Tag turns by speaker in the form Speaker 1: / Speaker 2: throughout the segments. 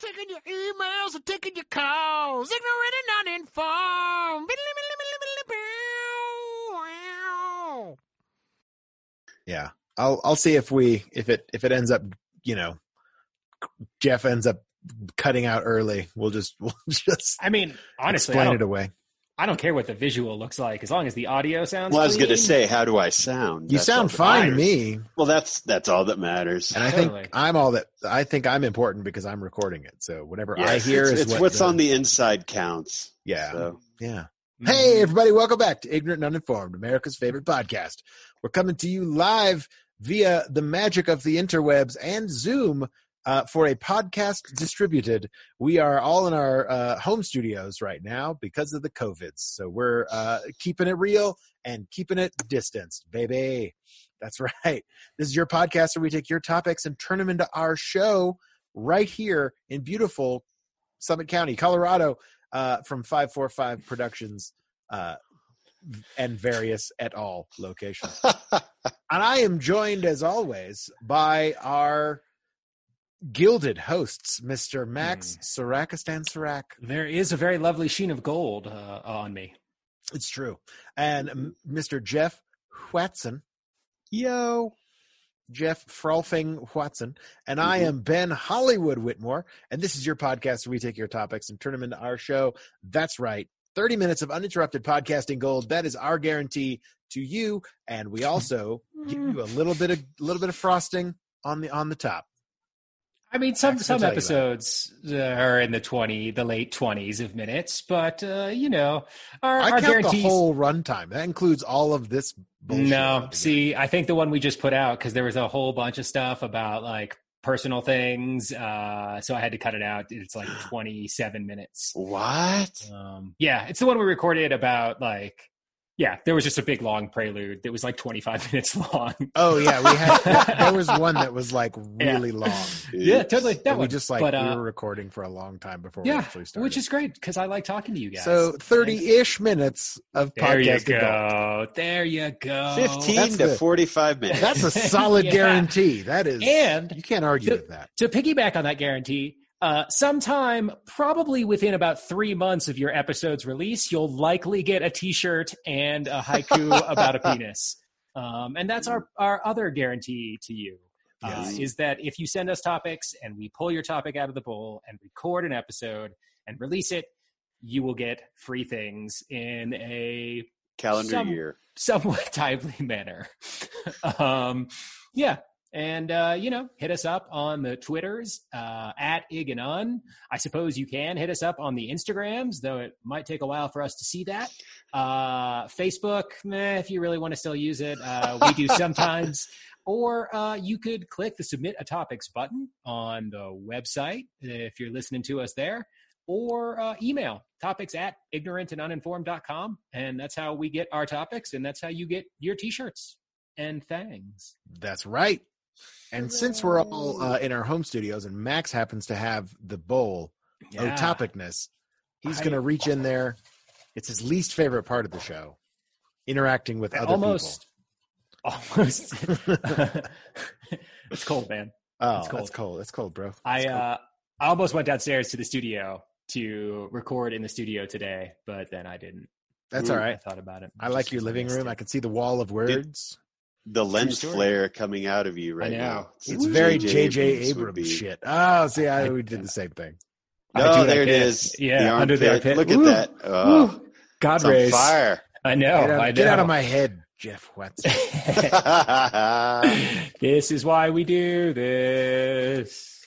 Speaker 1: Taking your emails and taking your calls. Ignorant and uninformed.
Speaker 2: Yeah, I'll I'll see if we if it if it ends up you know Jeff ends up cutting out early. We'll just we'll just
Speaker 3: I mean, honestly,
Speaker 2: explain it away.
Speaker 3: I don't care what the visual looks like as long as the audio sounds.
Speaker 4: Well, I was going to say, how do I sound?
Speaker 2: You
Speaker 4: That's
Speaker 2: sound fine to me,
Speaker 4: Well, that's that's all that matters.
Speaker 2: and I
Speaker 3: Totally.
Speaker 2: think I'm all that. I think I'm important because I'm recording it. So whatever I hear
Speaker 4: it's,
Speaker 2: is
Speaker 4: it's
Speaker 2: what
Speaker 4: what's on the inside counts.
Speaker 2: yeah
Speaker 4: So,
Speaker 2: yeah.
Speaker 3: Mhm.
Speaker 2: Hey, everybody, welcome back to Ignorant and Uninformed, America's favorite podcast. We're coming to you live via the magic of the interwebs and Zoom uh, for a podcast distributed. We are all in our uh, home studios right now because of the COVIDs. So we're uh, keeping it real and keeping it distanced, baby. That's right. This is your podcast where we take your topics and turn them into our show right here in beautiful Summit County, Colorado, uh, from 545 Productions uh, and various et al. locations. and I am joined, as always, by our gilded hosts, Mr. Max Sarakistan Sarak.
Speaker 3: There is a very lovely sheen of gold uh, on me.
Speaker 2: It's true. And um, Mr. Jeff Watson.
Speaker 4: yo,
Speaker 2: Jeff Frolfing Watson, and I am Ben Hollywood Whitmore, and this is your podcast where we take your topics and turn them into our show. That's right. 30 minutes of uninterrupted podcasting gold. That is our guarantee to you. And we also give you a little bit of little bit of frosting on the on the top.
Speaker 3: I mean, some some
Speaker 2: tell you that.
Speaker 3: episodes uh, are in the twenty, the late twenties of minutes, but uh, you know, our,
Speaker 2: I
Speaker 3: our
Speaker 2: count
Speaker 3: guarantees.
Speaker 2: the whole runtime. That includes all of this
Speaker 3: no, see, I think the one we just put out because there was a whole bunch of stuff about like personal things, uh, so I had to cut it out. It's like twenty-seven minutes.
Speaker 4: what?
Speaker 3: Um, yeah, it's the one we recorded about like, yeah, there was just a big long prelude that was like twenty-five minutes long.
Speaker 2: Oh yeah, we had there was one that was like really long.
Speaker 3: yeah, totally. That
Speaker 2: And we
Speaker 3: one.
Speaker 2: just like
Speaker 3: But,
Speaker 2: we
Speaker 3: uh,
Speaker 2: were recording for a long time before we actually started.
Speaker 3: which is great because I like talking to you guys.
Speaker 2: So 30-ish minutes of
Speaker 3: There you
Speaker 2: podcasting gold.
Speaker 3: go. There you go.
Speaker 4: Fifteen
Speaker 2: That's
Speaker 4: to
Speaker 2: the-
Speaker 4: forty-five minutes.
Speaker 2: That's a solid
Speaker 3: Yeah.
Speaker 2: guarantee. That is
Speaker 3: And
Speaker 2: you can't argue
Speaker 3: to-
Speaker 2: with that.
Speaker 3: to piggyback on that guarantee, uh, sometime probably within about three months of your episode's release, you'll likely get a T-shirt and a haiku about a penis. Um, and that's our our other guarantee to you. Uh,
Speaker 2: Yes.
Speaker 3: is that if you send us topics and we pull your topic out of the bowl and record an episode and release it, you will get free things in a
Speaker 4: calendar
Speaker 3: some-
Speaker 4: year.
Speaker 3: somewhat timely manner. um, yeah. And, uh, you know, hit us up on the Twitters uh, at Ig. I suppose you can hit us up on the Instagrams, though it might take a while for us to see that. Uh, Facebook, meh, if you really want to still use it, uh, we do sometimes. Or uh, you could click the Submit a Topics button on the website if you're listening to us there or uh, email topics at ignorantanduninformed.com. And that's how we get our topics, and that's how you get your t shirts and things.
Speaker 2: That's right. And since we're all uh, in our home studios and Max happens to have the bowl of topicness, he's going to reach in there. It's his least favorite part of the show, interacting with other
Speaker 3: almost. Almost. it's cold, man.
Speaker 2: oh,
Speaker 3: It's
Speaker 2: it's
Speaker 3: cold.
Speaker 2: cold. cold. It's cold, bro.
Speaker 3: I
Speaker 2: cold.
Speaker 3: uh, I almost went downstairs to the studio to record in the studio today, but then I didn't.
Speaker 2: That's
Speaker 4: Ooh.
Speaker 2: all
Speaker 3: I thought about it.
Speaker 2: I like your living room.
Speaker 3: it.
Speaker 2: I can see the wall of words.
Speaker 4: The lens flare coming out of you right now.
Speaker 2: It's
Speaker 4: Ooh,
Speaker 2: very
Speaker 4: J.J. Abrams
Speaker 2: Abrams shit. Oh, see, I, we did the same thing.
Speaker 4: No, there it is.
Speaker 3: Yeah, under the armpit.
Speaker 4: Look at
Speaker 3: Woo.
Speaker 4: that. Oh.
Speaker 3: God
Speaker 4: it's
Speaker 3: rays.
Speaker 4: fire.
Speaker 3: I know.
Speaker 2: get, out,
Speaker 3: I know.
Speaker 2: get out of my head, Jeff Watson.
Speaker 3: this is why we do this.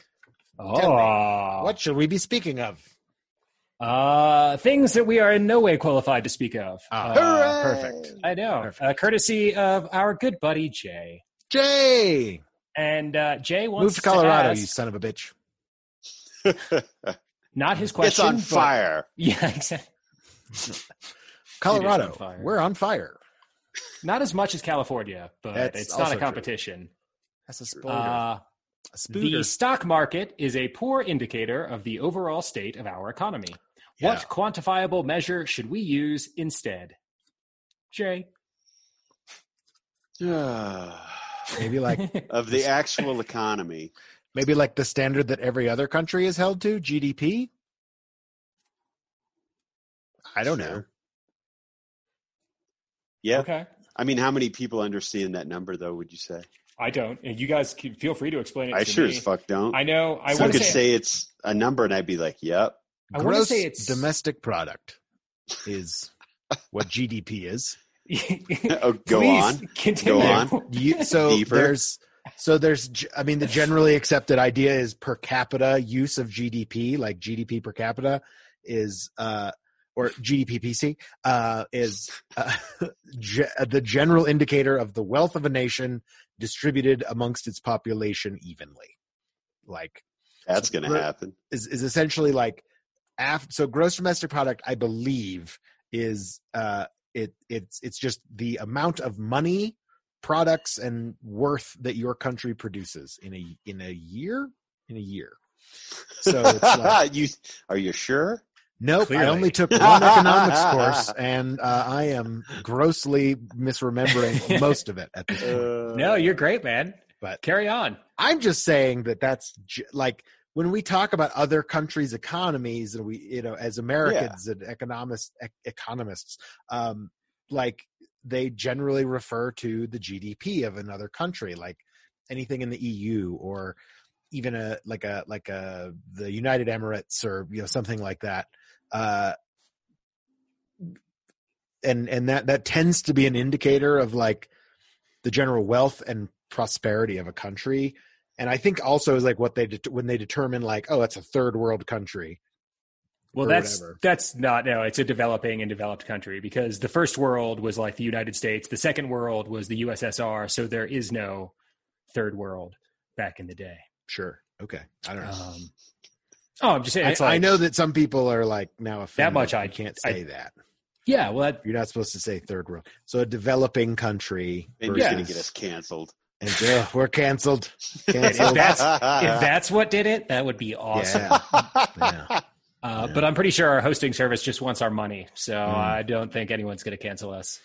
Speaker 3: Oh,
Speaker 2: what should we be speaking of?
Speaker 3: Uh, things that we are in no way qualified to speak of.
Speaker 2: Ah,
Speaker 3: Uh,
Speaker 2: perfect.
Speaker 3: I know.
Speaker 2: Perfect.
Speaker 3: Uh, courtesy of our good buddy Jay.
Speaker 2: Jay,
Speaker 3: And uh, Jay wants
Speaker 2: move to Colorado,
Speaker 3: ask-
Speaker 2: you son of a bitch.
Speaker 3: not his question.
Speaker 4: it's
Speaker 3: question.
Speaker 4: on
Speaker 3: but-
Speaker 4: fire.
Speaker 3: Yeah, exactly.
Speaker 2: Colorado,
Speaker 3: on fire.
Speaker 2: we're on fire.
Speaker 3: Not as much as California, but
Speaker 2: That's
Speaker 3: it's not
Speaker 2: also
Speaker 3: a
Speaker 2: true.
Speaker 3: competition.
Speaker 2: That's a spooder.
Speaker 3: Uh,
Speaker 2: a
Speaker 3: the stock market is a poor indicator of the overall state of our economy. What quantifiable measure should we use instead? Jay.
Speaker 2: Maybe like
Speaker 4: of the actual economy.
Speaker 2: Maybe like the standard that every other country is held to, GDP. I don't know.
Speaker 4: Yeah.
Speaker 3: Okay.
Speaker 4: I mean, how many people understand that number, though? Would you say?
Speaker 3: I don't. And you guys can feel free to explain it.
Speaker 4: I
Speaker 3: to
Speaker 4: sure
Speaker 3: me.
Speaker 4: as fuck don't.
Speaker 3: I know. I
Speaker 4: Some could
Speaker 3: say,
Speaker 4: say it's a number, and I'd be like, "Yep."
Speaker 3: I wanna
Speaker 2: Gross
Speaker 3: say it's-
Speaker 2: domestic product is what GDP is.
Speaker 4: Oh, go
Speaker 3: Please
Speaker 4: on.
Speaker 3: Continue.
Speaker 4: Go on.
Speaker 2: You, so
Speaker 4: Deeper.
Speaker 2: there's so there's I mean the generally accepted idea is per capita use of GDP, like GDP per capita is uh or GDP PC uh is uh, ge- the general indicator of the wealth of a nation distributed amongst its population evenly. Like
Speaker 4: That's gonna happen.
Speaker 2: is is essentially like after so gross domestic product i believe is uh it it's it's just the amount of money products and worth that your country produces in a in a year in a year so it's like,
Speaker 4: you are you sure?
Speaker 2: nope i only took one economics course and uh, i am grossly misremembering most of it at this point
Speaker 4: Uh,
Speaker 3: No, you're great, man.
Speaker 2: But-
Speaker 3: carry on.
Speaker 2: I'm just saying that that's j- like when we talk about other countries' economies, and we, you know, as Americans and economists, ec- economists, um, like they generally refer to the GDP of another country, like anything in the EU or even a like a like a the United Emirates or you know something like that. Uh, and and that that tends to be an indicator of like the general wealth and prosperity of a country and i think also is like what they det- when they determine like oh it's a third world country
Speaker 3: Well, that's
Speaker 2: whatever.
Speaker 3: that's not no. It's a developing and developed country because the first world was like the United States. The second world was the USSR. So there is no third world back in the day.
Speaker 2: sure okay i don't know
Speaker 3: Um, oh, I'm just saying.
Speaker 2: I,
Speaker 3: like,
Speaker 2: I know that some people are like now offended
Speaker 3: much I-
Speaker 2: can't
Speaker 3: I-
Speaker 2: say that
Speaker 3: Yeah. Well, that,
Speaker 2: you're not supposed to say third world so a developing country
Speaker 4: and you're gonna get us canceled.
Speaker 2: And uh, we're canceled
Speaker 3: if that's if that's what did it, that would be awesome.
Speaker 2: yeah, yeah.
Speaker 3: Uh,
Speaker 2: Yeah.
Speaker 3: But I'm pretty sure our hosting service just wants our money, so
Speaker 2: Mm.
Speaker 3: I don't think anyone's going to cancel us.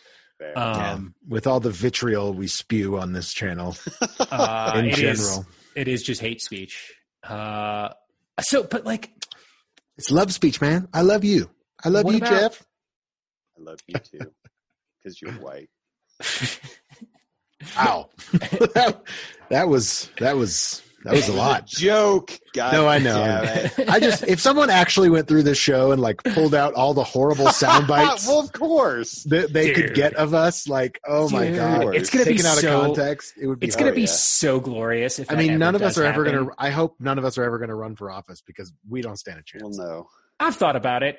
Speaker 3: Um,
Speaker 2: with all the vitriol we spew on this channel
Speaker 3: uh,
Speaker 2: in
Speaker 3: it is-
Speaker 2: general
Speaker 3: it is just hate speech. Uh, so, but like,
Speaker 2: it's love speech man i love you i love you
Speaker 3: about-
Speaker 2: jeff
Speaker 4: I love you too, because you're white.
Speaker 2: Wow. that, that was that was that was a lot.
Speaker 4: Joke. God
Speaker 2: No, I know. I just if someone actually went through this show and like pulled out all the horrible sound bites
Speaker 4: well, of course.
Speaker 2: that they could get of us, like oh my god,
Speaker 3: it's gonna be
Speaker 2: taken out
Speaker 3: so-
Speaker 2: of context, it would be.
Speaker 3: it's going to
Speaker 4: Oh,
Speaker 3: be
Speaker 4: yeah.
Speaker 3: so glorious. If
Speaker 2: I mean, none of us
Speaker 3: does
Speaker 2: are ever going to. I hope none of us are ever going to run for office because we don't stand a
Speaker 4: Well,
Speaker 2: chance.
Speaker 4: no.
Speaker 3: I've thought about it.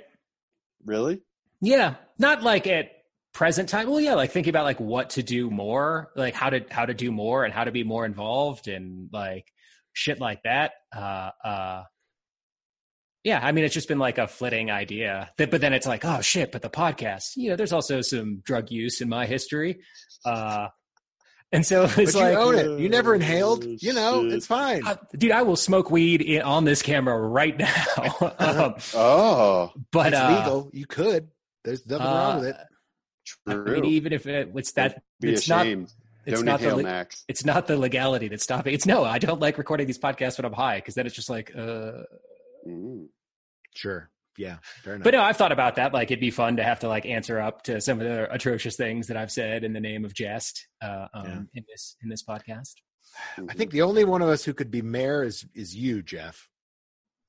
Speaker 4: Really?
Speaker 3: Yeah, not like at present time. Well, yeah, like thinking about like what to do more, like how to how to do more and how to be more involved and like shit like that. Uh, uh, yeah, I mean, it's just been like a flitting idea. That, but then it's like, oh shit! But the podcast, you know, there's also some drug use in my history, uh, and so
Speaker 2: But
Speaker 3: it's
Speaker 2: you
Speaker 3: like,
Speaker 2: own it. You never inhaled.
Speaker 4: Oh,
Speaker 2: You know,
Speaker 4: shit.
Speaker 2: it's fine.
Speaker 3: uh, dude, I will smoke weed in, on this camera right now. um,
Speaker 4: Oh,
Speaker 3: but
Speaker 2: it's
Speaker 3: uh,
Speaker 2: legal. You could. There's nothing wrong with it.
Speaker 3: I
Speaker 4: true.
Speaker 3: mean, even if it, it's that,
Speaker 4: Be
Speaker 3: it's not it's
Speaker 4: Don't
Speaker 3: not the
Speaker 4: Max.
Speaker 3: it's not the legality that's stopping. It's no, I don't like recording these podcasts when I'm high because then it's just like. uh
Speaker 4: Mm.
Speaker 2: Sure. Yeah. Fair enough.
Speaker 3: But no, I've thought about that. Like, it'd be fun to have to like answer up to some of the atrocious things that I've said in the name of jest uh, um,
Speaker 2: Yeah.
Speaker 3: in this in this podcast.
Speaker 2: I think the only one of us who could be mayor is is you, Jeff.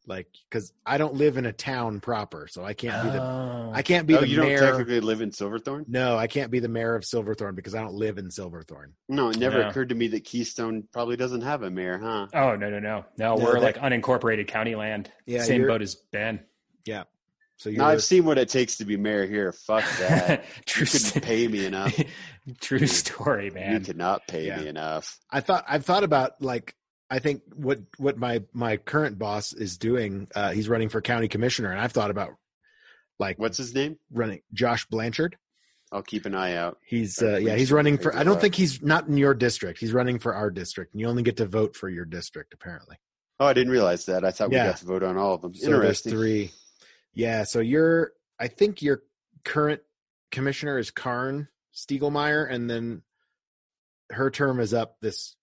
Speaker 2: Like, because I don't live in a town proper, so I can't be the
Speaker 3: Oh.
Speaker 2: I can't be
Speaker 4: oh,
Speaker 2: the
Speaker 4: you don't technically live in Silverthorne?
Speaker 2: No, I can't be the mayor of Silverthorne because I don't live in Silverthorne.
Speaker 4: No, it never
Speaker 3: No.
Speaker 4: occurred to me that Keystone probably doesn't have a mayor, huh?
Speaker 3: Oh no no no no!
Speaker 2: No,
Speaker 3: We're
Speaker 2: that-
Speaker 3: like unincorporated county land.
Speaker 2: Yeah,
Speaker 3: Same boat as Ben. Yeah.
Speaker 2: So you're
Speaker 4: No, I've seen what it takes to be mayor here. Fuck that.
Speaker 3: True.
Speaker 4: you couldn't pay me enough.
Speaker 3: True story,
Speaker 4: You
Speaker 3: man.
Speaker 4: could not pay
Speaker 2: Yeah.
Speaker 4: me enough.
Speaker 2: I thought I've thought about like I think what what my my current boss is doing. Uh, he's running for county commissioner, and I've thought about like
Speaker 4: What's his name?
Speaker 2: running Josh Blanchard.
Speaker 4: I'll keep an eye out.
Speaker 2: He's uh, yeah he's running for. I don't think he's not in your district. He's running for our district, and you only get to vote for your district apparently.
Speaker 4: Oh, I didn't realize that. I thought we
Speaker 2: Yeah.
Speaker 4: got to vote on all of them.
Speaker 2: So
Speaker 4: Interesting.
Speaker 2: three. Yeah, so you're I think your current commissioner is Karn Stiegelmeier, and then her term is up this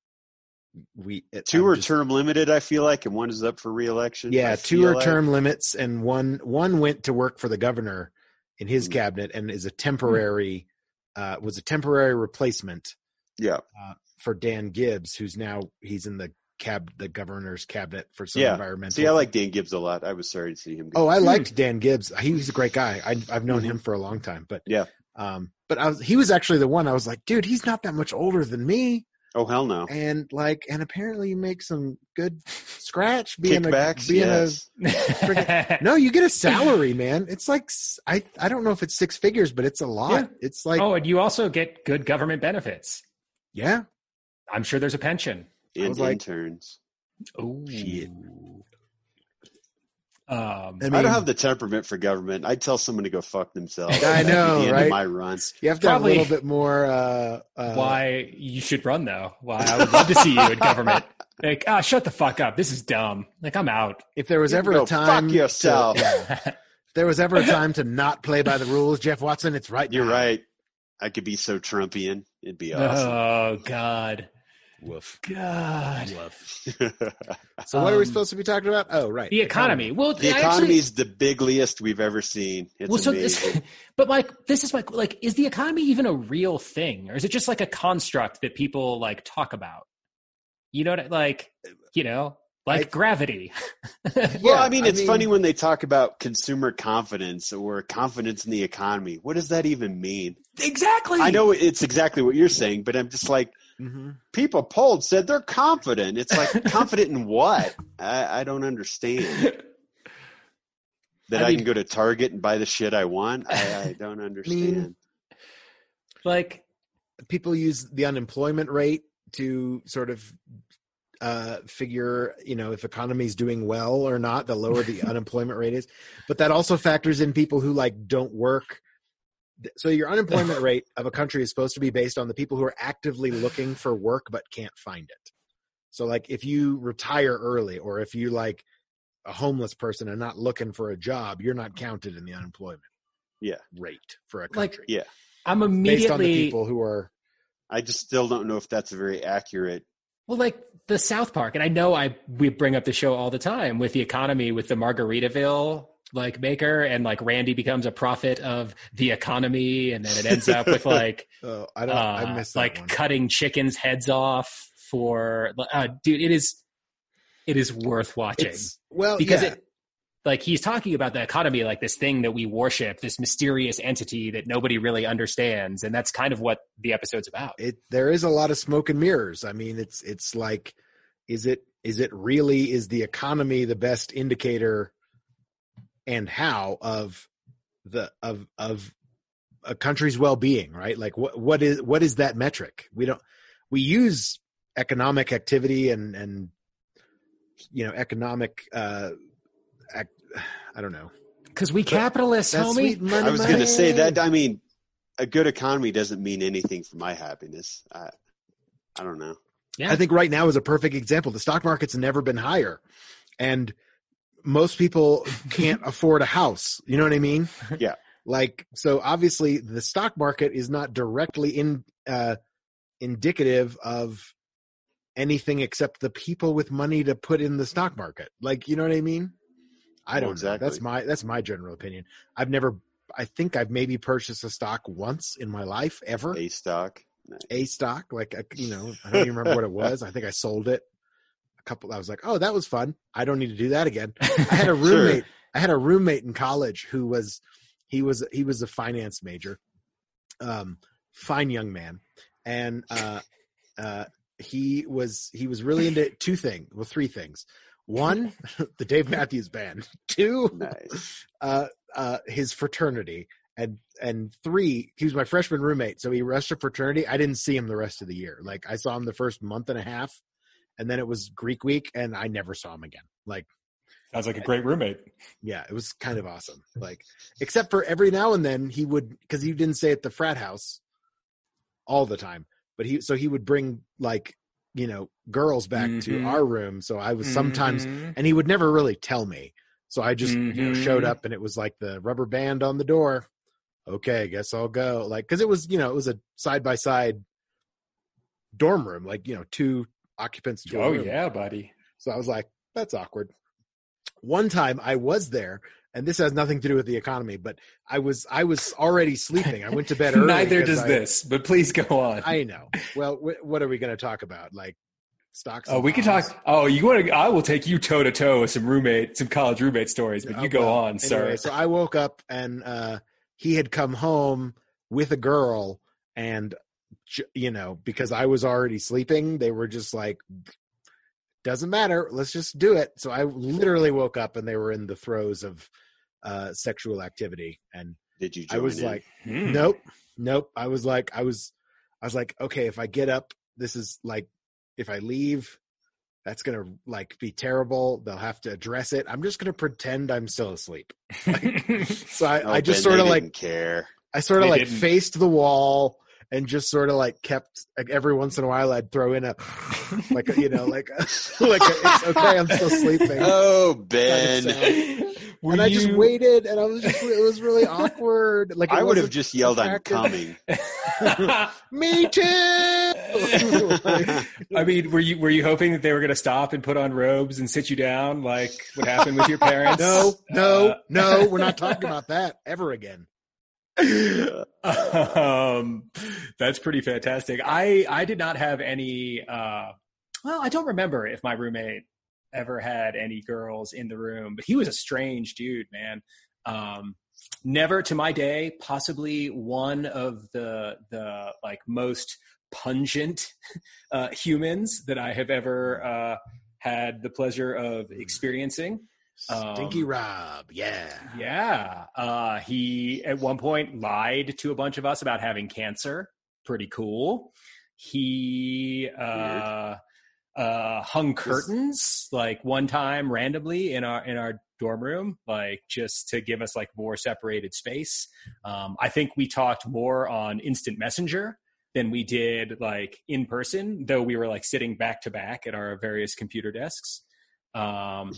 Speaker 2: we it,
Speaker 4: Two
Speaker 2: I'm
Speaker 4: are
Speaker 2: just-
Speaker 4: term limited, I feel like, and one is up for reelection.
Speaker 2: Yeah, two are
Speaker 4: like.
Speaker 2: term limits, and one one went to work for the governor in his
Speaker 4: Hmm.
Speaker 2: cabinet and is a temporary uh, was a temporary replacement
Speaker 4: Yeah,
Speaker 2: uh, for Dan Gibbs, who's now he's in the cab the governor's cabinet for some
Speaker 4: Yeah.
Speaker 2: environmental.
Speaker 4: see, I like Dan Gibbs a lot. I was sorry to see him.
Speaker 2: Oh, I liked Dan Gibbs. He was a great guy. I, I've known
Speaker 4: Mhm.
Speaker 2: him for a long time, but
Speaker 4: Yeah.
Speaker 2: um, but I was he was actually the one I was like, dude, he's not that much older than me,
Speaker 4: oh hell no.
Speaker 2: and like, and apparently you make some good scratch being
Speaker 4: Kickbacks,
Speaker 2: a being
Speaker 4: yes.
Speaker 2: a no, you get a salary, man. It's like I I don't know if it's six figures, but it's a lot.
Speaker 3: Yeah.
Speaker 2: It's like
Speaker 3: oh, and you also get good government benefits.
Speaker 2: yeah,
Speaker 3: I'm sure there's a pension.
Speaker 2: I
Speaker 4: and
Speaker 2: was like-
Speaker 4: interns.
Speaker 3: Oh
Speaker 2: Shit.
Speaker 3: Um,
Speaker 2: I
Speaker 4: I, don't have the temperament for government. I'd tell someone to go fuck themselves.
Speaker 2: I
Speaker 4: That'd be
Speaker 2: know,
Speaker 4: the end
Speaker 2: right?
Speaker 4: Of my run.
Speaker 2: you have to
Speaker 3: Probably-
Speaker 2: have a little bit more. Uh, uh,
Speaker 3: why you should run though? Why I would love to see you in government. Like, ah, shut the fuck up. This is dumb. Like, I'm out.
Speaker 2: If there was
Speaker 4: You
Speaker 2: ever a time,
Speaker 4: fuck yourself.
Speaker 2: To, yeah. if there was ever a time to not play by the rules, Jeff Watson, it's right.
Speaker 4: You're
Speaker 2: now.
Speaker 4: right. I could be so Trumpian. It'd be awesome.
Speaker 3: Oh God,
Speaker 2: Woof.
Speaker 3: God.
Speaker 2: Woof. So what are we
Speaker 3: Um,
Speaker 2: supposed to be talking about? Oh, right,
Speaker 3: The economy. Well,
Speaker 4: the
Speaker 3: I
Speaker 4: economy is the bigliest we've ever seen. It's
Speaker 3: well, so
Speaker 4: amazing.
Speaker 3: this, but like, this is my like, is the economy even a real thing, or is it just like a construct that people like talk about? You know, what I- like, you know, like
Speaker 2: I-
Speaker 3: gravity.
Speaker 4: well,
Speaker 2: Yeah,
Speaker 4: I mean,
Speaker 2: I
Speaker 4: it's
Speaker 2: mean-
Speaker 4: funny when they talk about consumer confidence or confidence in the economy. What does that even mean?
Speaker 3: exactly.
Speaker 4: I know it's exactly what you're saying, but I'm just like,
Speaker 2: Mhm.
Speaker 4: people polled said they're confident. It's like confident in what? I, I don't understand. That
Speaker 3: I
Speaker 4: I, can go to Target and buy the shit I want. I, I don't understand.
Speaker 3: Like,
Speaker 2: people use the unemployment rate to sort of uh, figure, you know, if economy is doing well or not. The lower the unemployment rate is, but that also factors in people who like don't work. So your unemployment rate of a country is supposed to be based on the people who are actively looking for work but can't find it. So like if you retire early or if you like a homeless person and not looking for a job, you're not counted in the unemployment
Speaker 4: Yeah.
Speaker 2: rate for a
Speaker 3: Like,
Speaker 2: country.
Speaker 4: Yeah.
Speaker 3: I'm immediately
Speaker 2: based on the people who are
Speaker 4: I just still don't know if that's a very accurate.
Speaker 3: Well, like the South Park, and I know I we bring up the show all the time with the economy, with the Margaritaville like maker, and like Randy becomes a prophet of the economy, and then it ends up with like
Speaker 2: Oh, I don't. I
Speaker 3: uh,
Speaker 2: missed that
Speaker 3: like
Speaker 2: one.
Speaker 3: cutting chickens' heads off for uh, dude. It is it is worth watching
Speaker 2: It's, well,
Speaker 3: because
Speaker 2: yeah.
Speaker 3: it like he's talking about the economy like this thing that we worship, this mysterious entity that nobody really understands, and that's kind of what the episode's about.
Speaker 2: it there is a lot of smoke and mirrors. I mean, it's it's like, is it is it really is the economy the best indicator, and how of the of of a country's well being? Right? Like what what is what is that metric? We don't we use economic activity and and you know economic uh act, I don't know.
Speaker 3: Because we capitalists, homie.
Speaker 2: sweet money.
Speaker 4: I was going to say that. I mean, a good economy doesn't mean anything for my happiness. I, I don't know.
Speaker 3: Yeah.
Speaker 2: I think right now is a perfect example. The stock market's never been higher, and most people can't afford a house. You know what I mean?
Speaker 4: Yeah.
Speaker 2: Like so, obviously, the stock market is not directly in uh, indicative of anything except the people with money to put in the stock market. Like, you know what I mean? I don't know.
Speaker 4: exactly.
Speaker 2: That's my that's my general opinion. I've never. I think I've maybe purchased a stock once in my life ever
Speaker 4: A stock. Nice.
Speaker 2: a stock like you know i don't even remember what it was i think i sold it a couple i was like oh that was fun i don't need to do that again i had a
Speaker 4: Sure.
Speaker 2: roommate i had a roommate in college who was he was he was a finance major um fine young man and uh uh he was he was really into two things well three things one the dave matthews band two
Speaker 4: Nice.
Speaker 2: uh, uh, his fraternity, and and three, he was my freshman roommate. So he rushed a fraternity. I didn't see him the rest of the year. Like I saw him the first month and a half, and then it was Greek week, and I never saw him again. Like
Speaker 3: Sounds like a great roommate.
Speaker 2: yeah, it was kind of awesome. Like except for every now and then he would because he didn't stay at the frat house all the time, but he so he would bring like you know girls back to
Speaker 3: Mhm.
Speaker 2: our room. So I was sometimes
Speaker 3: Mhm.
Speaker 2: and he would never really tell me. So I just you know showed up and it was like the rubber band on the door. Okay, guess I'll go. Like because it was you know it was a side by side dorm room, like you know two occupants to
Speaker 3: Oh yeah, buddy.
Speaker 2: So I was like, that's awkward. One time I was there, and this has nothing to do with the economy, but I was I was already sleeping. I went to bed early.
Speaker 3: Neither does
Speaker 2: I-
Speaker 3: this, but please go on.
Speaker 2: I know. Well, wh- what are we going to talk about? Like stocks?
Speaker 3: oh, we can talk. Oh, you want to? I will take you toe to toe with some roommate, some college roommate stories. But
Speaker 2: Oh,
Speaker 3: you go
Speaker 2: well,
Speaker 3: on, sir.
Speaker 2: anyway, So I woke up and uh, he had come home with a girl, and you know, because I was already sleeping, they were just like, "Doesn't matter, let's just do it." So I literally woke up and they were in the throes of uh, sexual activity, and
Speaker 4: Did you?
Speaker 2: I was
Speaker 4: in?
Speaker 2: like,
Speaker 3: Hmm.
Speaker 2: "Nope, nope." I was like, I was, I was like, okay, if I get up, this is like, if I leave. That's gonna like be terrible. They'll have to address it. I'm just gonna pretend I'm still asleep. So I,
Speaker 4: Oh,
Speaker 2: I just sort of like
Speaker 4: care.
Speaker 2: I sort of like
Speaker 3: didn't.
Speaker 2: faced the wall and just sort of like kept like every once in a while I'd throw in a like a, you know like a, like a, it's okay I'm still sleeping
Speaker 4: Oh,
Speaker 2: kind
Speaker 4: Ben.
Speaker 2: of sound.
Speaker 3: Were
Speaker 2: and I just waited and I was just it was really awkward like
Speaker 4: I would have just yelled, "I'm coming."
Speaker 2: me too
Speaker 3: I mean, were you were you hoping that they were going to stop and put on robes and sit you down like what happened with your parents?
Speaker 2: no no
Speaker 3: Uh,
Speaker 2: no we're not talking about that ever again
Speaker 3: um, that's pretty fantastic. I I did not have any. Uh, well, I don't remember if my roommate ever had any girls in the room, but he was a strange dude, man. Um, never to my day, possibly one of the the like most pungent uh, humans that I have ever uh, had the pleasure of experiencing.
Speaker 2: Stinky
Speaker 3: Um,
Speaker 2: Rob yeah
Speaker 3: Yeah. Uh, he at one point lied to a bunch of us about having cancer. Pretty cool. He uh, uh, hung curtains like one time randomly in our in our dorm room, like just to give us like more separated space. Um, I think we talked more on instant messenger than we did like in person, though we were like sitting back to back at our various computer desks. Um,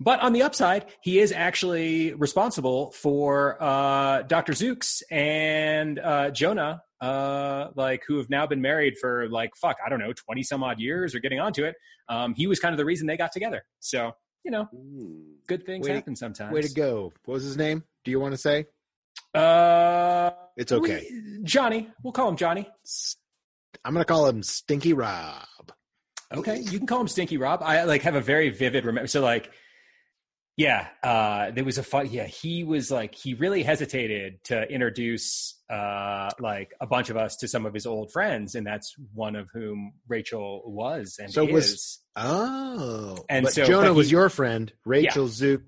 Speaker 3: but on the upside, he is actually responsible for uh, Dr. Zooks and uh, Jonah, uh, like who have now been married for like fuck, I don't know, twenty some odd years or getting onto it. Um, he was kind of the reason they got together. So you know,
Speaker 4: Hmm.
Speaker 3: good things
Speaker 2: Way to-
Speaker 3: happen sometimes.
Speaker 2: way to go what was his name do you want to say
Speaker 3: Uh,
Speaker 2: It's okay.
Speaker 3: we- Johnny. We'll call him Johnny.
Speaker 2: I'm gonna call him Stinky Rob
Speaker 3: Okay, you can call him Stinky Rob. I like have a very vivid remember. So like, yeah, uh, there was a fun. Yeah, he was like he really hesitated to introduce uh, like a bunch of us to some of his old friends, and that's one of whom Rachel was and
Speaker 2: So
Speaker 3: is.
Speaker 2: was- Oh,
Speaker 3: And so-
Speaker 2: Jonah was your friend. Rachel Zook,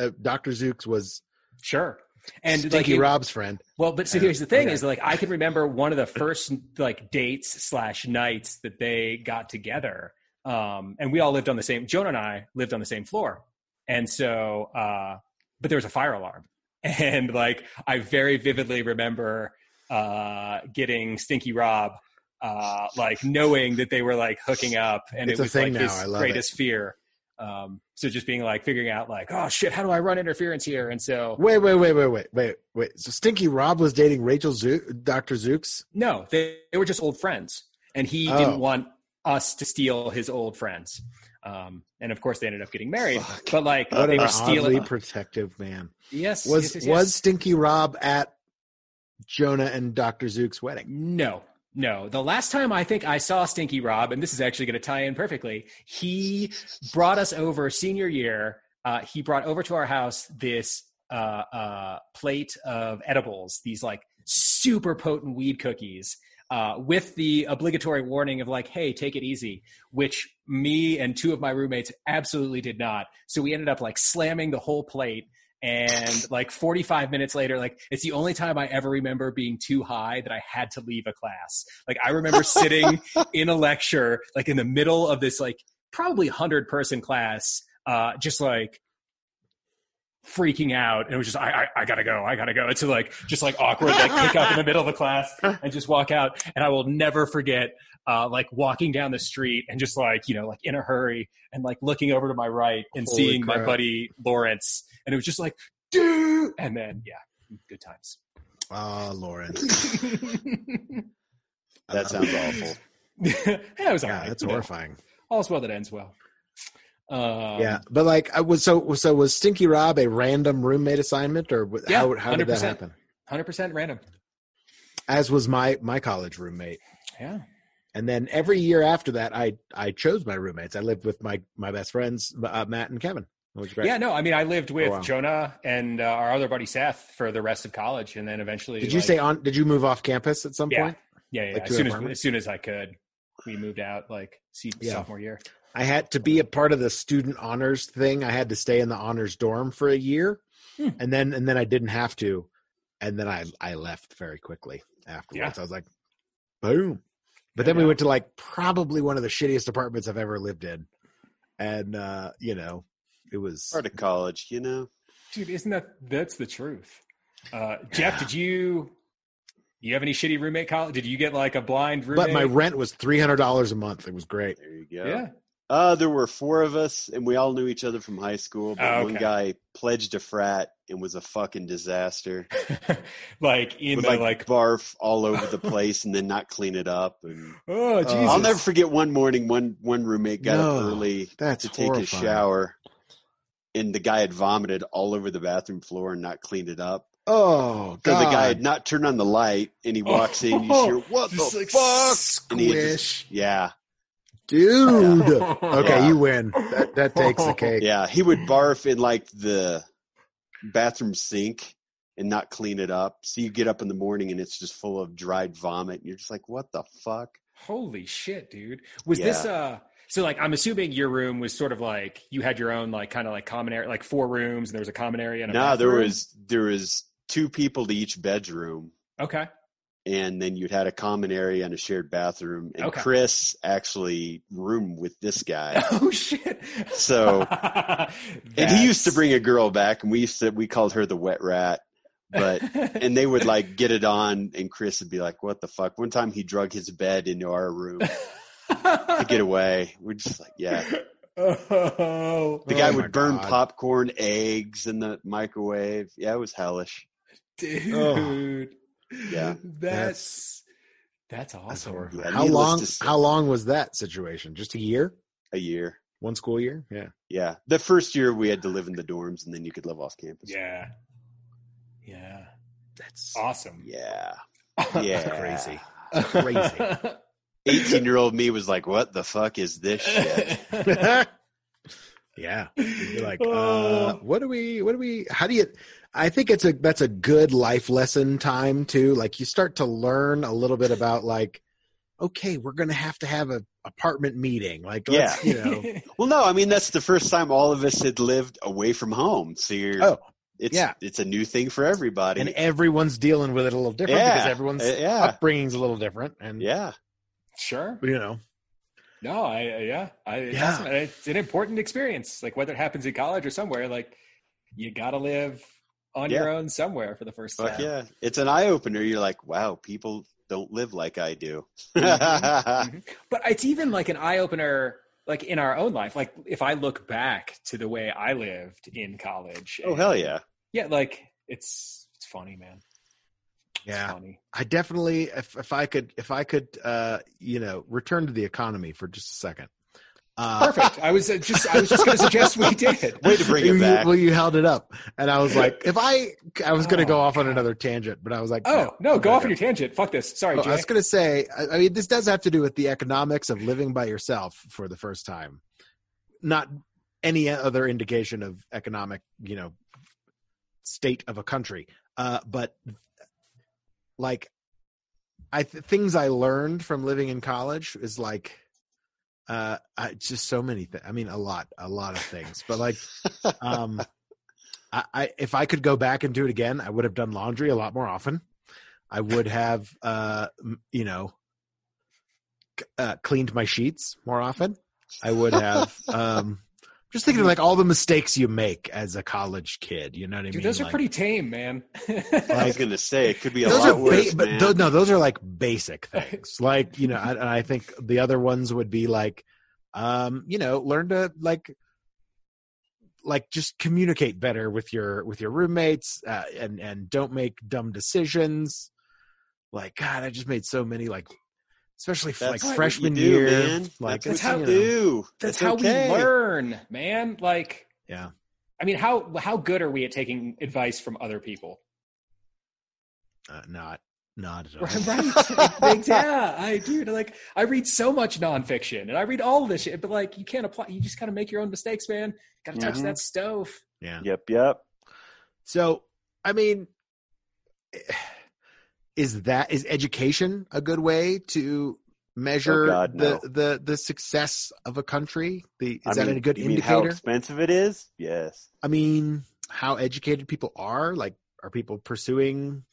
Speaker 2: uh, Doctor Zooks was
Speaker 3: sure. And like
Speaker 2: Stinky
Speaker 3: it-
Speaker 2: Rob's friend.
Speaker 3: Well, but so here's the thing:
Speaker 2: okay.
Speaker 3: is like I can remember one of the first like dates slash nights that they got together, um, and we all lived on the same. Jonah and I lived on the same floor, and so, uh, but there was a fire alarm, and like I very vividly remember uh, getting Stinky Rob, uh, like knowing that they were like hooking up, and
Speaker 2: It's
Speaker 3: it was like
Speaker 2: now.
Speaker 3: his greatest fear. Um, so just being like figuring out like, oh shit, how do I run interference here? And so
Speaker 2: Wait, wait, wait, wait, wait, wait, wait. So Stinky Rob was dating Rachel Zook, Doctor Zooks.
Speaker 3: No, they, they were just old friends, and he
Speaker 2: Oh.
Speaker 3: didn't want us to steal his old friends. Um, and of course, they ended up getting married.
Speaker 4: Fuck.
Speaker 3: But like,
Speaker 2: What
Speaker 3: they
Speaker 2: an
Speaker 3: were
Speaker 2: oddly
Speaker 3: stealing.
Speaker 2: protective man.
Speaker 3: yes,
Speaker 2: Was
Speaker 3: yes, yes, yes.
Speaker 2: was Stinky Rob at Jonah and Doctor Zook's wedding?
Speaker 3: No, no. The last time I think I saw Stinky Rob, and this is actually going to tie in perfectly, he brought us over senior year. Uh, he brought over to our house this uh, uh, plate of edibles, these like super potent weed cookies. Uh, with the obligatory warning of like, "Hey, take it easy," which me and two of my roommates absolutely did not. So we ended up like slamming the whole plate, and like 45 minutes later like it's the only time i ever remember being too high that i had to leave a class like i remember sitting in a lecture like in the middle of this like probably 100 person class uh just like freaking out and it was just I, I i gotta go i gotta go it's like just like awkward like pick up in the middle of the class and just walk out and i will never forget uh like walking down the street and just like you know like in a hurry and like looking over to my right and
Speaker 2: Holy
Speaker 3: seeing my buddy lawrence and it was just like dude and then yeah good times
Speaker 2: Oh, Lawrence.
Speaker 4: That sounds awful.
Speaker 3: yeah, it was
Speaker 2: Yeah,
Speaker 3: alright,
Speaker 2: that's
Speaker 3: you know.
Speaker 2: horrifying.
Speaker 3: all's well that ends well. Um,
Speaker 2: yeah, but like I was so so was Stinky Rob a random roommate assignment or
Speaker 3: Yeah,
Speaker 2: how how did that happen?
Speaker 3: hundred percent random.
Speaker 2: As was my my college roommate.
Speaker 3: Yeah,
Speaker 2: And then every year after that, I I chose my roommates. I lived with my my best friends, uh, Matt and Kevin.
Speaker 3: Yeah. No, I mean, I lived with
Speaker 2: Oh, wow.
Speaker 3: Jonah and uh, our other buddy Seth for the rest of college, and then eventually.
Speaker 2: Did you
Speaker 3: like-
Speaker 2: stay on? Did you move off campus at some
Speaker 3: Yeah.
Speaker 2: point?
Speaker 3: Yeah, yeah.
Speaker 2: like,
Speaker 3: as soon as as soon as I could, we moved out like se-
Speaker 2: Yeah.
Speaker 3: sophomore year.
Speaker 2: I had to be a part of the student honors thing. I had to stay in the honors dorm for a year,
Speaker 3: Hmm.
Speaker 2: and then and then I didn't have to, and then I I left very quickly afterwards. I was like, boom. But then we
Speaker 3: Yeah.
Speaker 2: went to like probably one of the shittiest apartments I've ever lived in, and uh, you know, it was.
Speaker 4: Part of college, you know.
Speaker 3: Dude, isn't that that's the truth? Uh, Jeff,
Speaker 2: Yeah.
Speaker 3: did you you have any shitty roommate college? Did you get like a blind roommate?
Speaker 2: But my rent was three hundred dollars a month. It was great.
Speaker 4: There you go.
Speaker 3: yeah.
Speaker 4: Uh, there were four of us, and we all knew each other from high school. But
Speaker 3: Oh,
Speaker 4: one
Speaker 3: okay.
Speaker 4: guy pledged a frat and was a fucking disaster.
Speaker 3: like in
Speaker 4: Would
Speaker 3: the
Speaker 4: like,
Speaker 3: like,
Speaker 4: barf all over the place and then not clean it up. And
Speaker 3: oh Jesus.
Speaker 4: I'll never forget one morning. One one roommate got up early
Speaker 2: That's
Speaker 4: to take a shower, and the guy had vomited all over the bathroom floor and not cleaned it up.
Speaker 2: Oh, God.
Speaker 4: So the guy had not turned on the light, and he walks in. You
Speaker 3: Oh,
Speaker 4: hear what
Speaker 3: just
Speaker 4: the
Speaker 3: like
Speaker 4: fuck? And he just-
Speaker 2: Squish.
Speaker 4: yeah,
Speaker 2: Dude. Okay,
Speaker 4: Yeah.
Speaker 2: you win. That that takes the cake.
Speaker 4: yeah. He would barf in like the bathroom sink and not clean it up. So you get up in the morning and it's just full of dried vomit. And you're just like, what the fuck?
Speaker 3: Holy shit, dude. Was this uh so like I'm assuming your room was sort of like you had your own like kind of like common area like four rooms and there was a common area and a
Speaker 4: No, there was there was two people to each bedroom.
Speaker 3: Okay.
Speaker 4: and then you'd had a common area and a shared bathroom. And
Speaker 3: Okay.
Speaker 4: Chris actually roomed with this guy.
Speaker 3: Oh shit.
Speaker 4: So, and he used to bring a girl back, and we used to we called her the wet rat. But and they would like get it on, and Chris would be like, "What the fuck?" One time he drug his bed into our room to get away. We're just like, yeah.
Speaker 3: Oh,
Speaker 4: The guy
Speaker 2: Oh
Speaker 4: would burn
Speaker 2: God.
Speaker 4: popcorn, eggs in the microwave. Yeah, it was hellish.
Speaker 3: Dude.
Speaker 4: Yeah.
Speaker 3: That's that's
Speaker 2: That's
Speaker 3: awesome.
Speaker 2: horrible.
Speaker 4: Yeah,
Speaker 2: how long?
Speaker 4: to say.
Speaker 2: How long was that situation? Just a year?
Speaker 4: A year.
Speaker 2: One school year? Yeah.
Speaker 4: Yeah. The first year we had to live in the dorms, and then you could live off campus.
Speaker 3: Yeah. Yeah.
Speaker 2: That's
Speaker 3: Awesome.
Speaker 4: Yeah. Yeah.
Speaker 2: crazy.
Speaker 3: Crazy.
Speaker 4: 18 year old me was like, what the fuck is this shit?
Speaker 2: yeah. You'd like, uh,
Speaker 3: Oh.
Speaker 2: what do we? What do we? How do you? I think it's a that's a good life lesson time too. Like you start to learn a little bit about like, okay, we're gonna have to have a apartment meeting. Like, let's, you know,
Speaker 4: Well, no, I mean, that's the first time all of us had lived away from home. So you're,
Speaker 2: oh,
Speaker 4: it's,
Speaker 2: yeah.
Speaker 4: it's a new thing for everybody.
Speaker 2: and everyone's dealing with it a little different
Speaker 4: Yeah.
Speaker 2: because everyone's
Speaker 4: Uh, yeah.
Speaker 2: upbringing's a little different, and
Speaker 4: yeah.
Speaker 3: sure.
Speaker 2: you know,
Speaker 3: No, I yeah, I it's,
Speaker 2: Yeah.
Speaker 3: awesome. it's an important experience. Like whether it happens in college or somewhere, like you got to live on your own somewhere for the first
Speaker 4: Fuck
Speaker 3: time.
Speaker 4: yeah. It's an eye opener. You're like, wow, people don't live like I do.
Speaker 3: Mhm. But it's even like an eye opener, like in our own life. Like if I look back to the way I lived in college.
Speaker 4: oh,
Speaker 3: and-
Speaker 4: hell yeah.
Speaker 3: Yeah, like it's it's funny, man.
Speaker 2: Yeah.
Speaker 3: funny.
Speaker 2: I definitely, if if I could, if I could, uh, you know, return to the economy for just a second. Uh,
Speaker 3: Perfect. I was uh, just I was just going to suggest we did.
Speaker 4: Way to bring it
Speaker 2: you-
Speaker 4: back.
Speaker 2: Well, you held it up, and I was like, if I, I was going to
Speaker 3: Oh,
Speaker 2: go off on another tangent, but I was like,
Speaker 3: Oh no,
Speaker 2: I'm
Speaker 3: go off on your tangent. Fuck this. Sorry, Jay.
Speaker 2: I was going to say, I, I mean, this does have to do with the economics of living by yourself for the first time, not any other indication of economic, you know, state of a country. Uh, but like, I th- things I learned from living in college is like, uh, I, just so many things. I mean, a lot, a lot of things. But like, um, I, I if I could go back and do it again, I would have done laundry a lot more often. I would have, uh, you know, c- uh, cleaned my sheets more often. I would have, um, just thinking of like all the mistakes you make as a college kid. You know what I
Speaker 3: Dude,
Speaker 2: mean?
Speaker 3: those are
Speaker 2: Like,
Speaker 3: pretty tame, man.
Speaker 4: I was going to say, it could be a
Speaker 2: those
Speaker 4: lot
Speaker 2: are,
Speaker 4: worse,
Speaker 2: but
Speaker 4: man.
Speaker 2: tho- no, those are like basic things. like you know, I, and I think the other ones would be like, um, you know, learn to like, like just communicate better with your with your roommates, uh, and and don't make dumb decisions. Like God, I just made so many like especially
Speaker 4: That's
Speaker 2: like freshman
Speaker 4: do,
Speaker 2: year.
Speaker 4: man.
Speaker 2: Like
Speaker 4: That's
Speaker 2: it's,
Speaker 3: how
Speaker 4: what
Speaker 2: you
Speaker 4: you
Speaker 2: know,
Speaker 4: do.
Speaker 3: That's
Speaker 4: It's
Speaker 3: how
Speaker 4: okay.
Speaker 3: we learn, man. Like,
Speaker 2: Yeah.
Speaker 3: I mean, how how good are we at taking advice from other people?
Speaker 2: uh, not not at all.
Speaker 3: Right, right. yeah, I do. Like, I read so much nonfiction, and I read all this shit, but like, you can't apply. You just kind of make your own mistakes, man. Gotta touch
Speaker 4: Mhm.
Speaker 3: that stove.
Speaker 2: Yeah.
Speaker 4: Yep, yep.
Speaker 2: So, I mean, is that is education a good way to oh, measure
Speaker 4: Oh, God, no.
Speaker 2: the, the the success of a country? The is
Speaker 4: I
Speaker 2: that
Speaker 4: mean,
Speaker 2: a good
Speaker 4: you mean how
Speaker 2: indicator?
Speaker 4: expensive it is? Yes.
Speaker 2: I mean, how educated people are? Like, are people pursuing,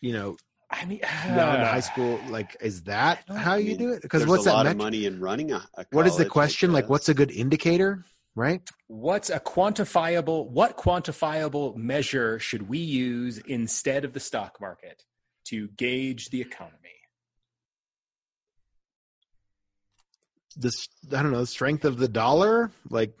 Speaker 2: you know,
Speaker 3: I mean,
Speaker 2: beyond high school? Like, is that how you
Speaker 4: mean,
Speaker 2: do it? Because what's
Speaker 4: a
Speaker 2: that?
Speaker 4: lot
Speaker 2: Met-
Speaker 4: of money in running a, a
Speaker 2: what is the question? Like, what's a good indicator? Right?
Speaker 3: What's a quantifiable? What quantifiable measure should we use instead of the stock market to gauge the economy?
Speaker 2: This I don't know. The strength of the dollar, like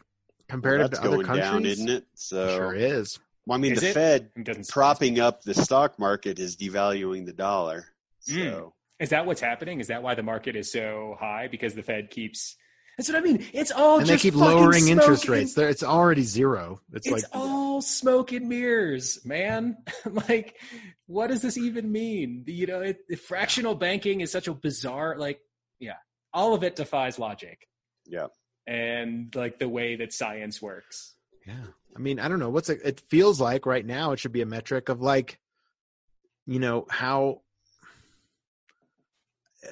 Speaker 2: compared
Speaker 4: that's
Speaker 2: to other countries,
Speaker 4: down, isn't it? So
Speaker 2: sure is.
Speaker 4: Well, I mean,
Speaker 3: Is
Speaker 4: the
Speaker 3: it?
Speaker 4: Fed
Speaker 3: It
Speaker 4: propping up the stock market is devaluing the dollar. So
Speaker 3: Mm. Is that what's happening? Is that why the market is so high? Because the Fed keeps. That's what I mean. It's all
Speaker 2: and they keep lowering interest
Speaker 3: and-
Speaker 2: rates. There, it's already zero. It's,
Speaker 3: It's
Speaker 2: like
Speaker 3: all smoke and mirrors, man. like, what does this even mean? You know, it, it- fractional banking is such a bizarre, like, yeah, all of it defies logic
Speaker 4: yeah,
Speaker 3: and like the way that science works.
Speaker 2: yeah. I mean, I don't know what's it. It feels like right now it should be a metric of like, you know, how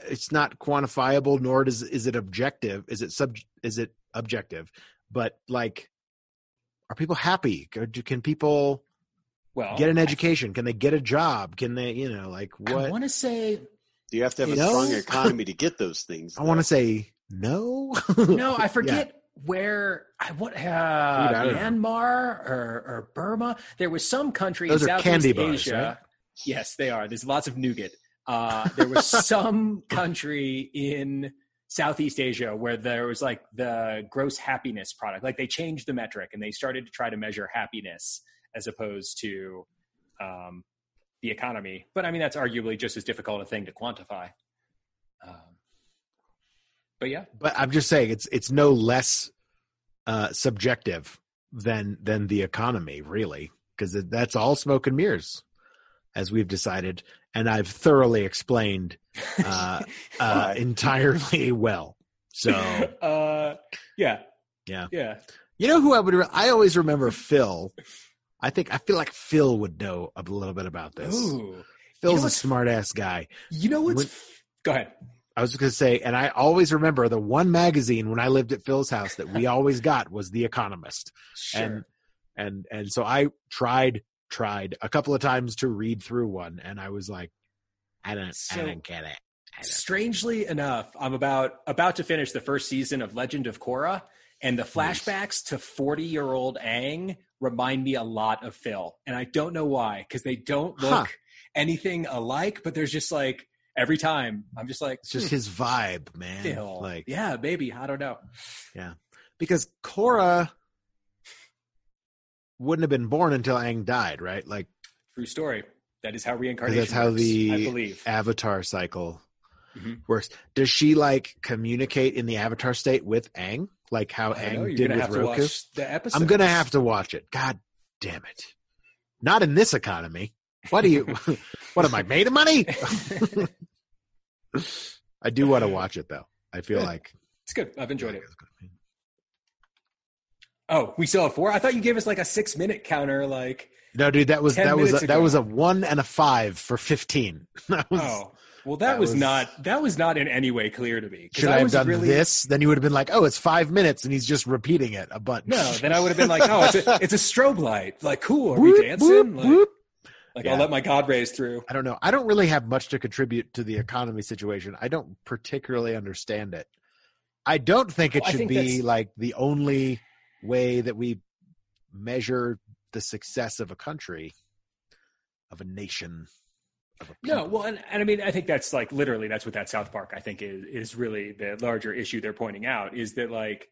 Speaker 2: it's not quantifiable, nor does is it objective. Is it sub? Is it objective? But like, are people happy? Do- Can people
Speaker 3: Well,
Speaker 2: get an education? Can they get a job? Can they, you know, like what I
Speaker 3: want to say do
Speaker 4: you have to have a
Speaker 2: know?
Speaker 4: strong economy to get those things.
Speaker 2: I want to say no.
Speaker 3: no, I forget where I what uh,
Speaker 2: I don't know.
Speaker 3: Myanmar or, or Burma. There was some country
Speaker 2: Those
Speaker 3: in
Speaker 2: are
Speaker 3: Southeast
Speaker 2: candy bars,
Speaker 3: Asia.
Speaker 2: right?
Speaker 3: Yes, they are. There's lots of nougat. Uh, there was some country in Southeast Asia where there was like the gross happiness product. Like they changed the metric and they started to try to measure happiness as opposed to um, the economy. But I mean, that's arguably just as difficult a thing to quantify. Um, but yeah,
Speaker 2: but I'm just saying it's it's no less uh, subjective than than the economy, really, because that's all smoke and mirrors, as we've decided, and I've thoroughly explained uh, uh, entirely well. So
Speaker 3: uh, yeah,
Speaker 2: Yeah.
Speaker 3: yeah.
Speaker 2: you know who I would re- I always remember Phil. I think I feel like Phil would know a little bit about this.
Speaker 3: Ooh,
Speaker 2: Phil's a
Speaker 3: what's-
Speaker 2: smart ass guy.
Speaker 3: you know what's?
Speaker 2: When-
Speaker 3: Go ahead.
Speaker 2: I was going to say, and I always remember the one magazine when I lived at Phil's house that we always got was The Economist.
Speaker 3: Sure.
Speaker 2: and and and so I tried tried a couple of times to read through one, and I was like, I don't,
Speaker 3: So-
Speaker 2: I don't get it. Don't-
Speaker 3: Strangely enough, I'm about about to finish the first season of Legend of Korra, and the
Speaker 2: Nice.
Speaker 3: flashbacks to 40 year old Aang remind me a lot of Phil, and I don't know why because they don't look
Speaker 2: Huh.
Speaker 3: anything alike. But there's just like every time I'm just like
Speaker 2: It's just
Speaker 3: hmm,
Speaker 2: his vibe, man.
Speaker 3: Phil.
Speaker 2: Like
Speaker 3: yeah, maybe I don't know.
Speaker 2: Yeah, because Korra wouldn't have been born until Aang died, right? Like
Speaker 3: True story. That is how reincarnation.
Speaker 2: that's how
Speaker 3: works,
Speaker 2: the. Avatar cycle
Speaker 3: Mhm.
Speaker 2: works. Does she like communicate in the Avatar state with Aang, like how
Speaker 3: know,
Speaker 2: did with
Speaker 3: have to
Speaker 2: Roku?
Speaker 3: watch the episode.
Speaker 2: I'm gonna have to watch it. God damn it! Not in this economy. What do you? what am I made of money? I do want to watch it though. I feel
Speaker 3: Good.
Speaker 2: like
Speaker 3: It's good. I've enjoyed it. Oh, we still have four. I thought you gave us like a six minute counter. Like,
Speaker 2: No, dude, that was that was a, that was a one and a five for fifteen. That was,
Speaker 3: oh, well, that,
Speaker 2: that
Speaker 3: was,
Speaker 2: was-
Speaker 3: not that was not in any way clear to me.
Speaker 2: Should I, have done
Speaker 3: really,
Speaker 2: this? Then you would have been like, "Oh, it's five minutes," and he's just repeating it a bunch.
Speaker 3: No, then I would have been like, oh, it's a, it's a strobe light. Like, cool. Are we dancing?
Speaker 2: whoop,
Speaker 3: like,
Speaker 2: whoop.
Speaker 3: like
Speaker 2: Yeah.
Speaker 3: I'll let my God rays through.
Speaker 2: I don't know. I don't really have much to contribute to the economy situation. I don't particularly understand it. I don't think it
Speaker 3: Well,
Speaker 2: should
Speaker 3: think
Speaker 2: be like the only way that we measure the success of a country, of a nation, of a
Speaker 3: No, well, and, and I mean, I think that's like literally that's what that South Park I think is is really the larger issue they're pointing out is that like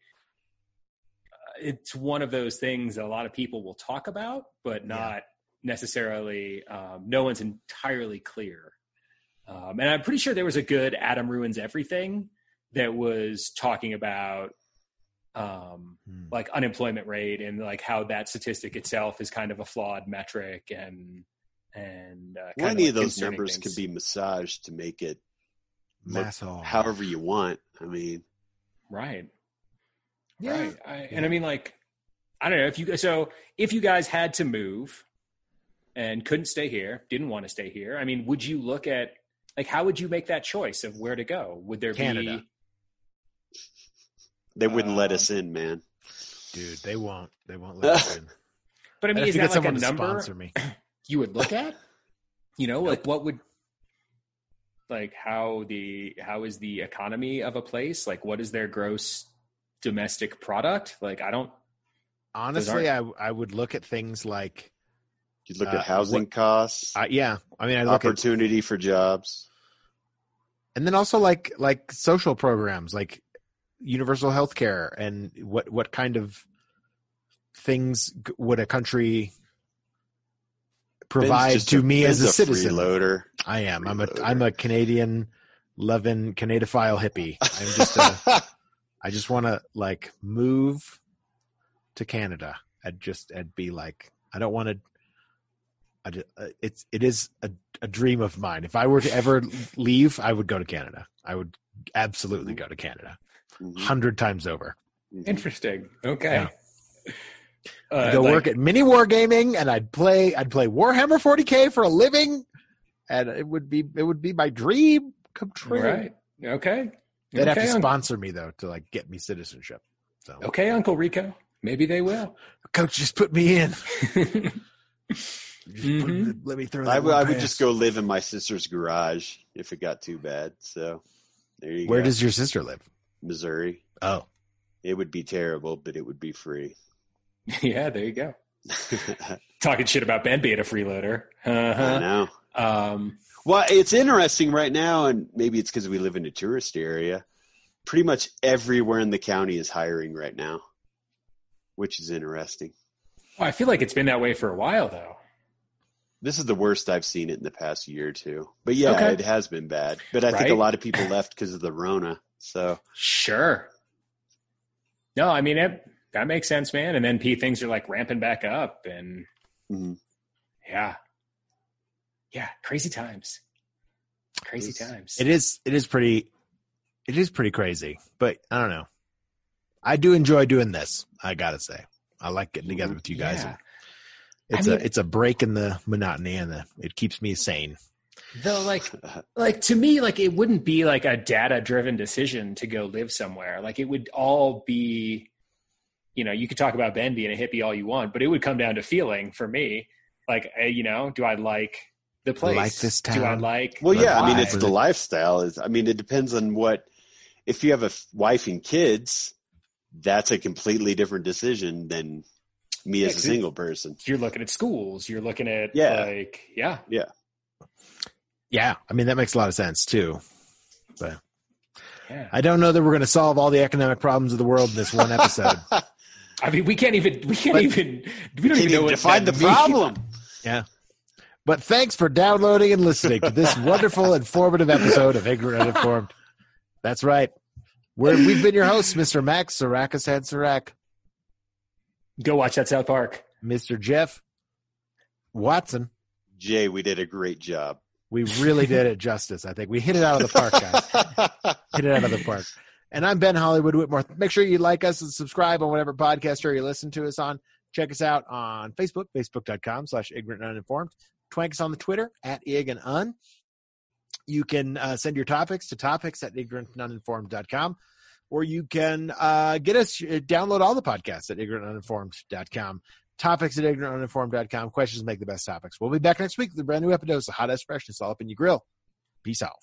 Speaker 3: uh, it's one of those things that a lot of people will talk about, but not necessarily. Um, no one's entirely clear Um, and I'm pretty sure there was a good Adam Ruins Everything that was talking about um,
Speaker 2: Hmm.
Speaker 3: like unemployment rate and like how that statistic itself is kind of a flawed metric and and uh,
Speaker 4: Well,
Speaker 3: kind
Speaker 4: any
Speaker 3: like
Speaker 4: of those
Speaker 3: concerning
Speaker 4: numbers
Speaker 3: things.
Speaker 4: can be massaged to make it look
Speaker 2: Mass
Speaker 4: however you want. I mean,
Speaker 3: right.
Speaker 2: Yeah.
Speaker 3: Right. I, And I mean, like, I don't know if you so if you guys had to move and couldn't stay here, didn't want to stay here. I mean, would you look at like how would you make that choice of where to go? Would there
Speaker 2: Canada.
Speaker 3: be
Speaker 4: they wouldn't let
Speaker 3: Um,
Speaker 4: us in, man.
Speaker 2: Dude, they won't. They won't let us in.
Speaker 3: But I mean,
Speaker 2: have
Speaker 3: is
Speaker 2: to
Speaker 3: that like a
Speaker 2: someone to
Speaker 3: number
Speaker 2: me.
Speaker 3: you would look at? You know, like what would like how the how is the economy of a place? Like what is their gross domestic product? Like I don't
Speaker 2: Honestly, I I would look at things like
Speaker 4: You look
Speaker 2: Uh,
Speaker 4: at housing
Speaker 2: what-
Speaker 4: costs,
Speaker 2: uh, yeah. I mean, I look at
Speaker 4: opportunity for jobs.
Speaker 2: and then also like like social programs like universal health care and what what kind of things would a country provide to me as
Speaker 4: Ben's
Speaker 2: a citizen
Speaker 4: freeloader.
Speaker 2: i am i'm a i'm a canadian loving canadiphile hippie i'm just a i just want to like move to canada i'd just i'd be like i don't want to I just, uh, it's it is a, a dream of mine. If I were to ever leave, I would go to Canada. I would absolutely go to Canada,
Speaker 4: Mhm,
Speaker 2: hundred times over.
Speaker 4: mhm.
Speaker 3: interesting. Okay. Uh,
Speaker 2: I'd go
Speaker 3: like-
Speaker 2: work at Mini Wargaming, and I'd play. I'd play Warhammer 40k for a living, and it would be it would be my dream come true.
Speaker 3: Right. Okay.
Speaker 2: They'd have to sponsor me though to like get me citizenship. So,
Speaker 3: okay, Uncle Rico. Maybe they will.
Speaker 2: coach, just put me in. Just put- let me through.
Speaker 4: I
Speaker 2: that
Speaker 4: would, I would just go live in my sister's garage if it got too bad. So there you
Speaker 2: Where
Speaker 4: go.
Speaker 2: does your sister live?
Speaker 4: Missouri?
Speaker 2: Oh,
Speaker 4: It would be terrible, but it would be free.
Speaker 3: yeah, there you go. Talking shit about Ben being a freeloader.
Speaker 4: I
Speaker 3: Uh-huh.
Speaker 4: know.
Speaker 3: Um,
Speaker 4: Well, it's interesting right now, and maybe it's because we live in a tourist area. Pretty much everywhere in the county is hiring right now, which is interesting.
Speaker 3: well, I feel like it's been that way for a while, though.
Speaker 4: This is the worst I've seen it in the past year or two. But yeah,
Speaker 3: Okay.
Speaker 4: it has been bad. But I think a lot of people left because of the Rona. So
Speaker 3: Sure. No, I mean it, that makes sense, man. And then P things are like ramping back up, and
Speaker 4: mhm.
Speaker 3: yeah, yeah, crazy times, crazy
Speaker 4: It's-
Speaker 3: times.
Speaker 2: it is. It is pretty. It is pretty crazy, but I don't know. I do enjoy doing this. I gotta say, I like getting together
Speaker 4: Mhm.
Speaker 2: with you guys.
Speaker 3: Yeah.
Speaker 2: It's
Speaker 3: I
Speaker 2: a
Speaker 3: mean-
Speaker 2: it's a break in the monotony, and the, it keeps me sane.
Speaker 3: Though, like, like to me, like it wouldn't be like a data-driven decision to go live somewhere. Like it would all be, you know, you could talk about Ben being a hippie all you want, but it would come down to feeling for me. Like, eh, you know, do I like the place?
Speaker 2: Like this town.
Speaker 3: Do I
Speaker 2: town?
Speaker 3: like?
Speaker 4: Well,
Speaker 3: the
Speaker 4: yeah, I mean, it's the lifestyle. Is I mean, it depends on what. If you have a wife and kids, that's a completely different decision than me
Speaker 3: Yeah,
Speaker 4: as a single person.
Speaker 3: you're looking at schools. You're looking at
Speaker 4: Yeah.
Speaker 3: like yeah,
Speaker 2: Yeah, I mean that makes a lot of sense too. But
Speaker 3: yeah.
Speaker 2: I don't know that we're going to solve all the economic problems of the world in this one episode.
Speaker 3: I mean, we can't even. We can't
Speaker 2: But-
Speaker 3: even. We don't even know
Speaker 4: even
Speaker 3: what
Speaker 4: define the
Speaker 3: means.
Speaker 4: problem. Yeah.
Speaker 2: But thanks for downloading and listening to this wonderful, informative episode of Ignorant Uninformed. That's right. We're, we've been your hosts, Mr. Max Sarakis and Sarak,
Speaker 3: Go watch that South Park.
Speaker 2: Mr. Jeff Watson.
Speaker 4: Jay, we did a great job.
Speaker 2: We really did it justice. I think we hit it out of the park, guys. hit it out of the park. And I'm Ben Hollywood Whitmore. Make sure you like us and subscribe on whatever podcaster you listen to us on. Check us out on Facebook, facebook.com slash ignorant and uninformed. Twank us on the Twitter at ig and un. You can uh, send your topics to topics at ignorantanduninformed.com or you can uh, get us, uh, download all the podcasts at ignorantanduninformed.com. Topics at ignorantanduninformed.com. Questions make the best topics. We'll be back next week with a brand new episode of Hot Ass Freshness all up in your grill. Peace out.